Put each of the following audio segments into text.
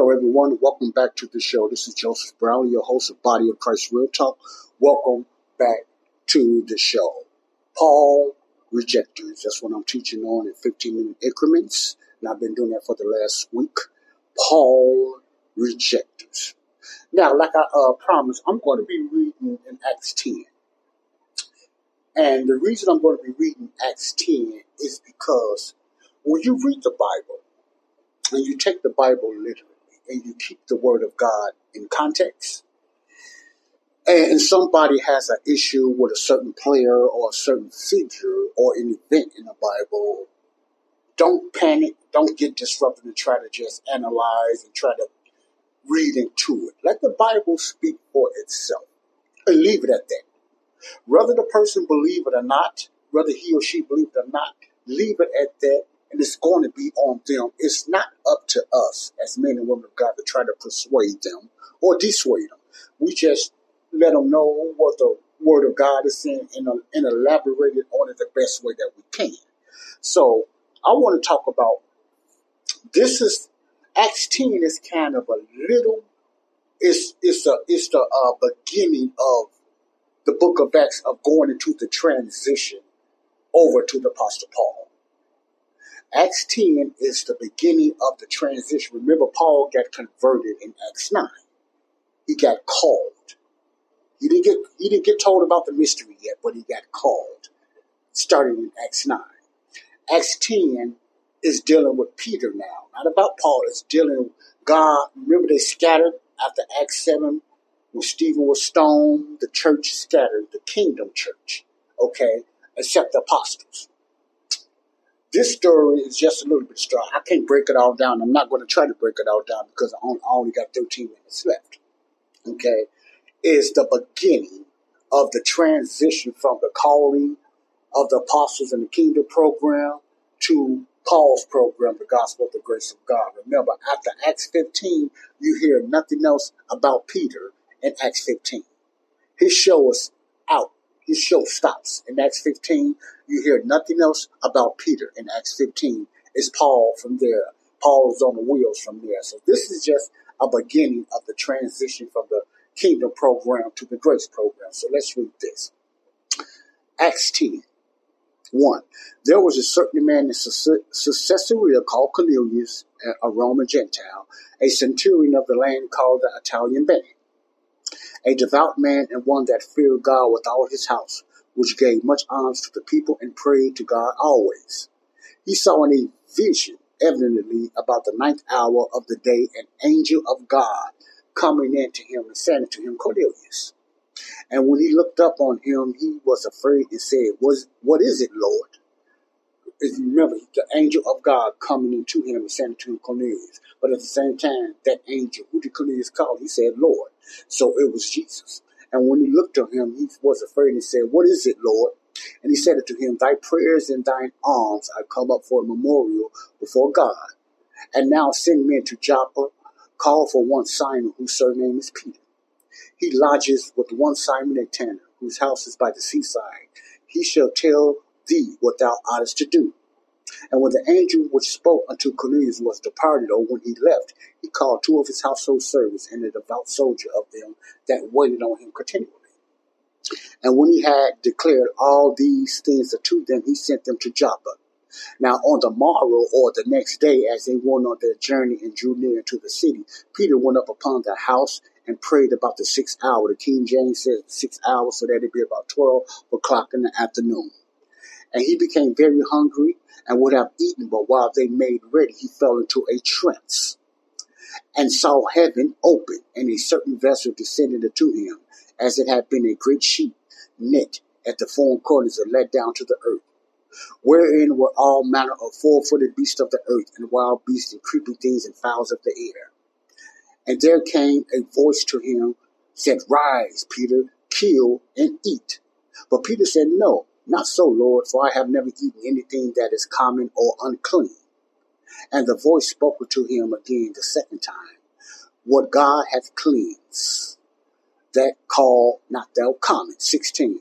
Hello, everyone. Welcome back to the show. This is Joseph Brown, your host of Body of Christ Real Talk. Welcome back to the show. Paul Rejectors. That's what I'm teaching on in 15 minute increments. And I've been doing that for the last week. Paul Rejectors. Now, like I uh, promised, I'm going to be reading in Acts 10. And the reason I'm going to be reading Acts 10 is because when you read the Bible and you take the Bible literally, and you keep the word of God in context, and somebody has an issue with a certain player or a certain figure or an event in the Bible, don't panic, don't get disrupted and try to just analyze and try to read into it. Let the Bible speak for itself and leave it at that. Whether the person believe it or not, whether he or she believe it or not, leave it at that and it's going to be on them. It's not up to us as men and women of God to try to persuade them or dissuade them. We just let them know what the Word of God is saying and, uh, and elaborate it on it the best way that we can. So I want to talk about this is Acts 10 is kind of a little it's it's the it's the uh, beginning of the book of Acts of going into the transition over to the Apostle Paul. Acts 10 is the beginning of the transition. Remember, Paul got converted in Acts 9. He got called. He didn't get he didn't get told about the mystery yet, but he got called. Starting in Acts 9. Acts 10 is dealing with Peter now. Not about Paul, it's dealing with God. Remember they scattered after Acts 7 when Stephen was stoned, the church scattered, the kingdom church, okay, except the apostles. This story is just a little bit strong. I can't break it all down. I'm not going to try to break it all down because I only, got 13 minutes left. Okay. Is the beginning of the transition from the calling of the apostles in the kingdom program to Paul's program, the gospel of the grace of God. Remember, after Acts 15, you hear nothing else about Peter in Acts 15. His show is out. His show stops. In Acts 15, you hear nothing else about Peter. In Acts 15, it's Paul from there. Paul is on the wheels from there. So this is just a beginning of the transition from the kingdom program to the grace program. So let's read this. Acts 10. 1. There was a certain man in Caesarea called Cornelius, a Roman Gentile, a centurion of the land called the Italian Band, a devout man and one that feared God with all his house, which gave much alms to the people and prayed to God always. He saw in a vision, evidently about the ninth hour of the day, an angel of God coming in to him and saying to him, Cornelius. And when he looked up on him, he was afraid and said, "Was What is it, Lord? You remember, the angel of God coming into him and saying to Cornelius. But at the same time, that angel, who did Cornelius call? He said, Lord. So it was Jesus. And when he looked on him, he was afraid and said, What is it, Lord? And he said unto him, Thy prayers and thine alms are come up for a memorial before God. And now send men to Joppa, call for one Simon, whose surname is Peter. He lodges with one Simon a tanner, whose house is by the seaside. He shall tell thee what thou oughtest to do. And when the angel which spoke unto Cornelius was departed, or when he left, he called two of his household servants and a devout soldier of them that waited on him continually. And when he had declared all these things unto them, he sent them to Joppa. Now on the morrow or the next day, as they went on their journey and drew near to the city, Peter went up upon the house and prayed about the sixth hour. The King James says six hours, so that'd be about 12 o'clock in the afternoon. And he became very hungry and would have eaten, but while they made ready, he fell into a trance and saw heaven open and a certain vessel descended unto him, as it had been a great sheet knit at the four corners and let down to the earth. wherein were all manner of four-footed beasts of the earth, and wild beasts, and creeping things, and fowls of the air. And there came a voice to him, said, Rise, Peter, kill and eat. But Peter said, No, not so, Lord, for I have never eaten anything that is common or unclean. And the voice spoke to him again the second time, What God hath cleansed, that call not thou common. 16.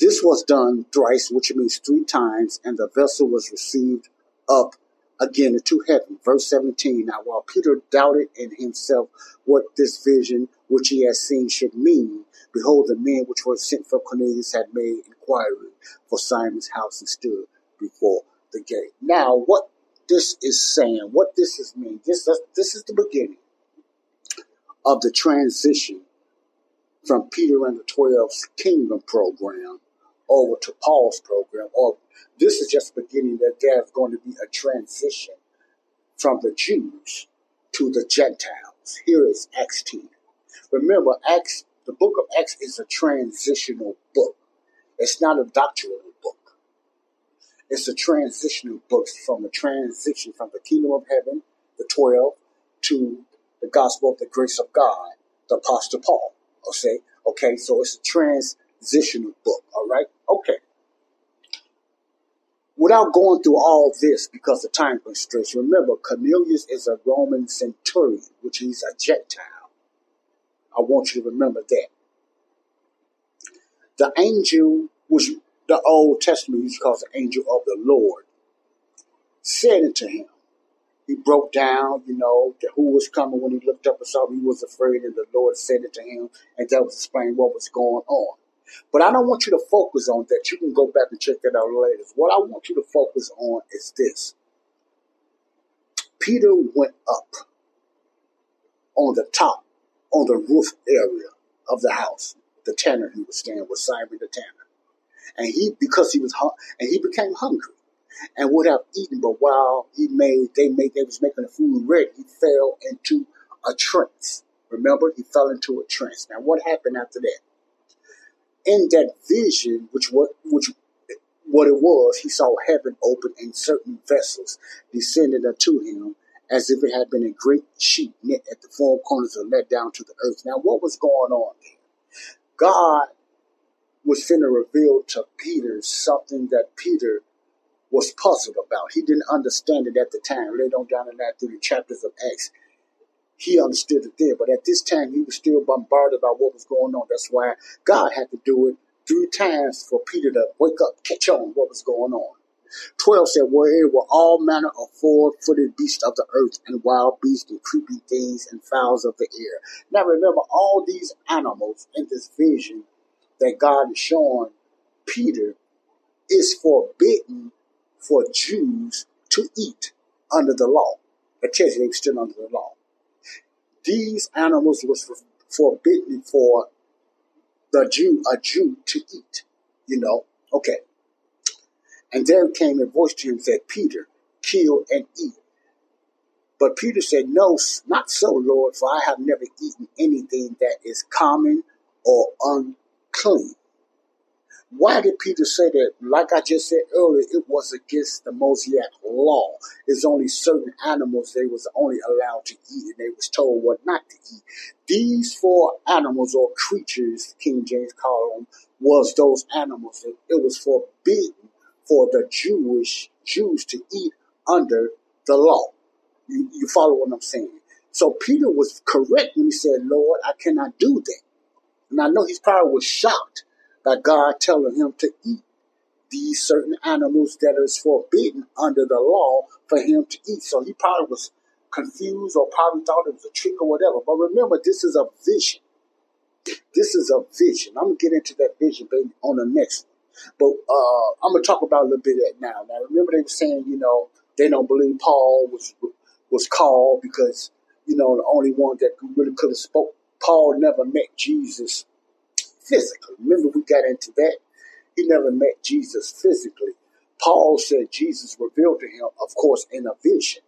This was done thrice, which means three times, and the vessel was received up again into heaven. Verse 17. Now, while Peter doubted in himself what this vision which he had seen should mean, behold, the men which were sent from Cornelius had made inquiry for Simon's house and stood before the gate. Now, what this is saying, what this is mean, this, this is the beginning of the transition from Peter and the Twelve's kingdom program over to Paul's program, or this is just beginning that there's going to be a transition from the Jews to the Gentiles. Here is Acts 10. Remember, Acts, the book of Acts is a transitional book. It's not a doctrinal book. It's a transitional book from a transition from the kingdom of heaven, the 12, to the gospel of the grace of God, the apostle Paul. Okay, okay, so it's a transitional book. All right, okay. Without going through all this because of time constraints, remember Cornelius is a Roman centurion, which he's a Gentile. I want you to remember that. The angel, which the Old Testament used to call the angel of the Lord, said it to him. He broke down, you know, who was coming when he looked up and saw him. He was afraid, and the Lord said it to him, and that was explain what was going on. But I don't want you to focus on that. You can go back and check that out later. What I want you to focus on is this. Peter went up on the top, on the roof area of the house, the tanner he was staying with Simon the tanner. And he, because he was, and he became hungry and would have eaten, but while he made, they made, they was making the food ready, he fell into a trance. Remember, he fell into a trance. Now, what happened after that? In that vision, which what, which what it was, he saw heaven open and certain vessels descended unto him as if it had been a great sheet knit at the four corners and let down to the earth. Now, what was going on there? God was finna reveal to Peter something that Peter was puzzled about. He didn't understand it at the time. Later on down in that through the chapters of Acts, he understood it there. But at this time, he was still bombarded by what was going on. That's why God had to do it three times for Peter to wake up, catch on what was going on. 12 said, Where were all manner of four footed beasts of the earth, and wild beasts, and creeping things, and fowls of the air. Now remember, all these animals in this vision that God is showing Peter is forbidden for Jews to eat under the law. It tells you they were still under the law. These animals was forbidden for the Jew, a Jew to eat. You know, okay. And there came a voice to him said, Peter, kill and eat. But Peter said, No, not so, Lord, for I have never eaten anything that is common or unclean. Why did Peter say that? Like I just said earlier, it was against the Mosaic law. It's only certain animals they was only allowed to eat, and they was told what not to eat. These four animals or creatures, King James called them, was those animals. that It was forbidden for the Jewish Jews to eat under the law. You, you follow what I'm saying? So Peter was correct when he said, Lord, I cannot do that. And I know he's probably was shocked by God telling him to eat these certain animals that is forbidden under the law for him to eat. So he probably was confused or probably thought it was a trick or whatever. But remember, this is a vision. This is a vision. I'm gonna get into that vision, baby, on the next but uh, I'm gonna talk about a little bit of that now. Now, remember they were saying, you know, they don't believe Paul was was called because you know the only one that really could have spoke. Paul never met Jesus physically. Remember we got into that. He never met Jesus physically. Paul said Jesus revealed to him, of course, in a vision.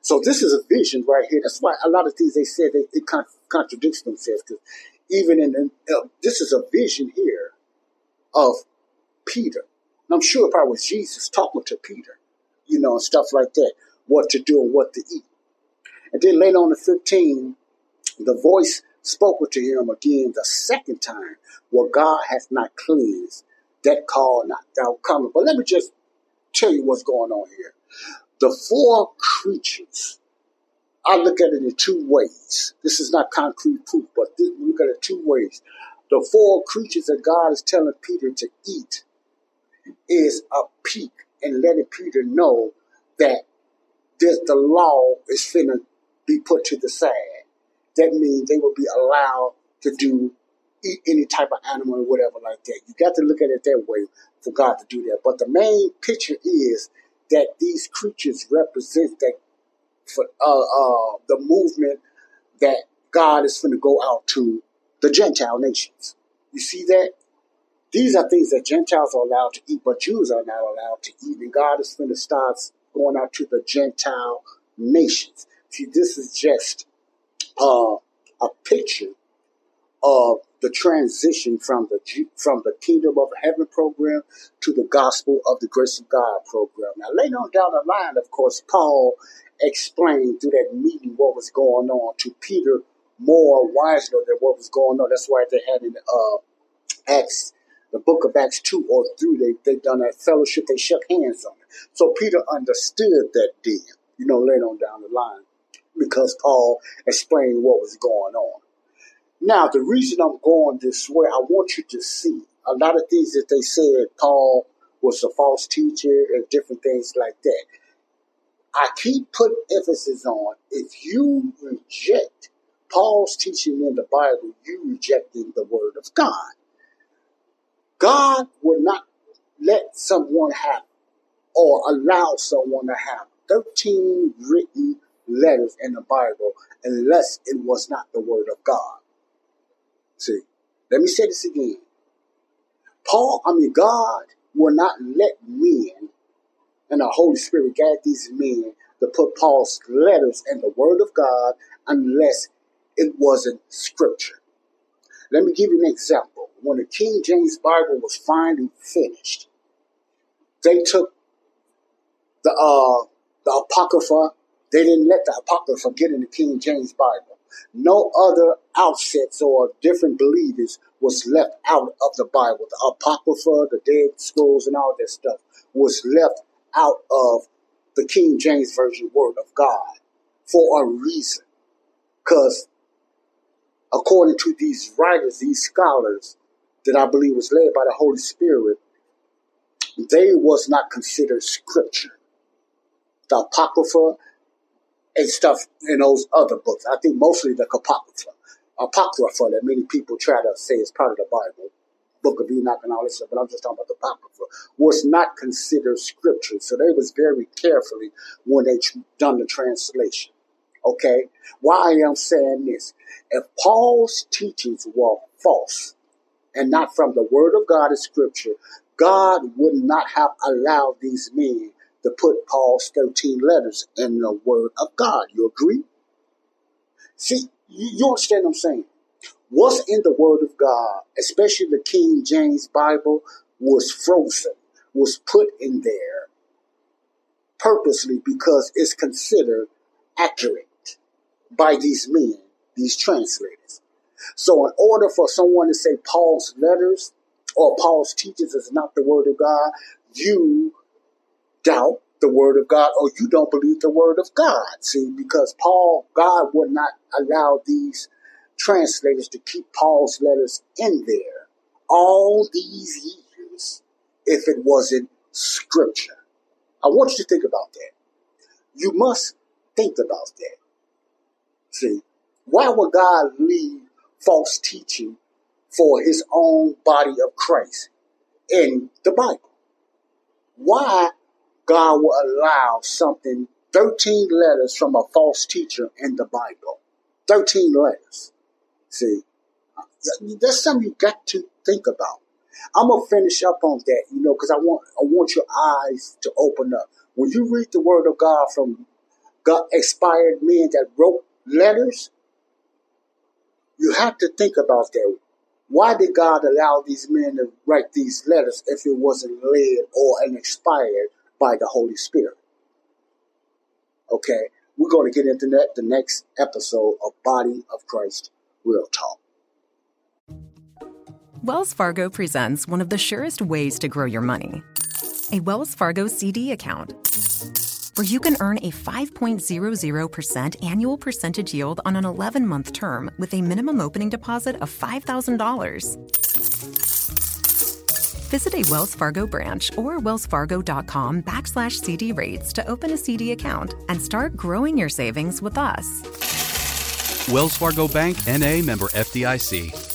So this is a vision right here. That's why a lot of things they said they, it contradicts themselves. Because even in, uh, this is a vision here of Peter. And I'm sure it probably was Jesus talking to Peter, you know, and stuff like that, what to do and what to eat. And then later on the 15, the voice spoke to him again the second time, what God hath not cleansed, that call not thou coming. But let me just tell you what's going on here. The four creatures, I look at it in two ways. This is not concrete proof, but this, we look at it two ways. The four creatures that God is telling Peter to eat is a peak and letting Peter know that this, the law is finna be put to the side. That means they will be allowed to do eat any type of animal or whatever like that. You got to look at it that way for God to do that. But the main picture is that these creatures represent that for uh, uh, the movement that God is going to go out to the Gentile nations. You see that? These are things that Gentiles are allowed to eat, but Jews are not allowed to eat. And God is going to start going out to the Gentile nations. See, this is just uh, a picture of the transition from the from the Kingdom of Heaven program to the Gospel of the Grace of God program. Now, later on down the line, of course, Paul explained through that meeting what was going on to Peter more wisely than what was going on. That's why they had in uh, Acts, the book of Acts 2 or 3, they, they done that fellowship, they shook hands on it. So Peter understood that then, you know, later on down the line, because Paul explained what was going on. Now, the reason I'm going this way, I want you to see a lot of things that they said Paul was a false teacher and different things like that. I keep putting emphasis on if you reject Paul's teaching in the Bible, you rejecting the word of God. God would not let someone have or allow someone to have 13 written letters in the Bible unless it was not the word of God. See, let me say this again. Paul, I mean, God will not let men and the Holy Spirit guide these men to put Paul's letters in the Word of God unless it wasn't Scripture. Let me give you an example. When the King James Bible was finally finished, they took the uh, the Apocrypha. They didn't let the Apocrypha get in the King James Bible. No other outfits or different believers was left out of the Bible. The Apocrypha, the Dead Scrolls, and all that stuff was left out of the King James Version Word of God for a reason. Because according to these writers, these scholars that I believe was led by the Holy Spirit, they was not considered scripture. The Apocrypha and stuff in those other books. I think mostly the Apocrypha. Apocrypha that many people try to say is part of the Bible. Book of Enoch and all this stuff, but I'm just talking about the Apocrypha, was not considered scripture. So they was very carefully when they done the translation. Okay? Why I am saying this. If Paul's teachings were false and not from the word of God in scripture, God would not have allowed these men to put Paul's 13 letters in the word of God. You agree? See, you, understand what I'm saying? What's in the Word of God, especially the King James Bible, was frozen, was put in there purposely because it's considered accurate by these men, these translators. So, in order for someone to say Paul's letters or Paul's teachings is not the Word of God, you doubt the word of God or you don't believe the word of God. See, because Paul, God would not allow these translators to keep Paul's letters in there all these years if it wasn't scripture. I want you to think about that. You must think about that. See, why would God leave false teaching for his own body of Christ in the Bible? Why God will allow something, 13 letters from a false teacher in the Bible? 13 letters. See, that's something you got to think about. I'm gonna finish up on that, you know, because I want I want your eyes to open up. When you read the Word of God from God expired men that wrote letters, you have to think about that. Why did God allow these men to write these letters if it wasn't led or inspired by the Holy Spirit? Okay, we're going to get into that the next episode of Body of Christ Real Talk. Wells Fargo presents one of the surest ways to grow your money a Wells Fargo CD account where you can earn a 5.00% annual percentage yield on an 11 month term with a minimum opening deposit of $5,000. Visit a Wells Fargo branch or wellsfargo.com backslash CD rates to open a CD account and start growing your savings with us. Wells Fargo Bank NA member FDIC.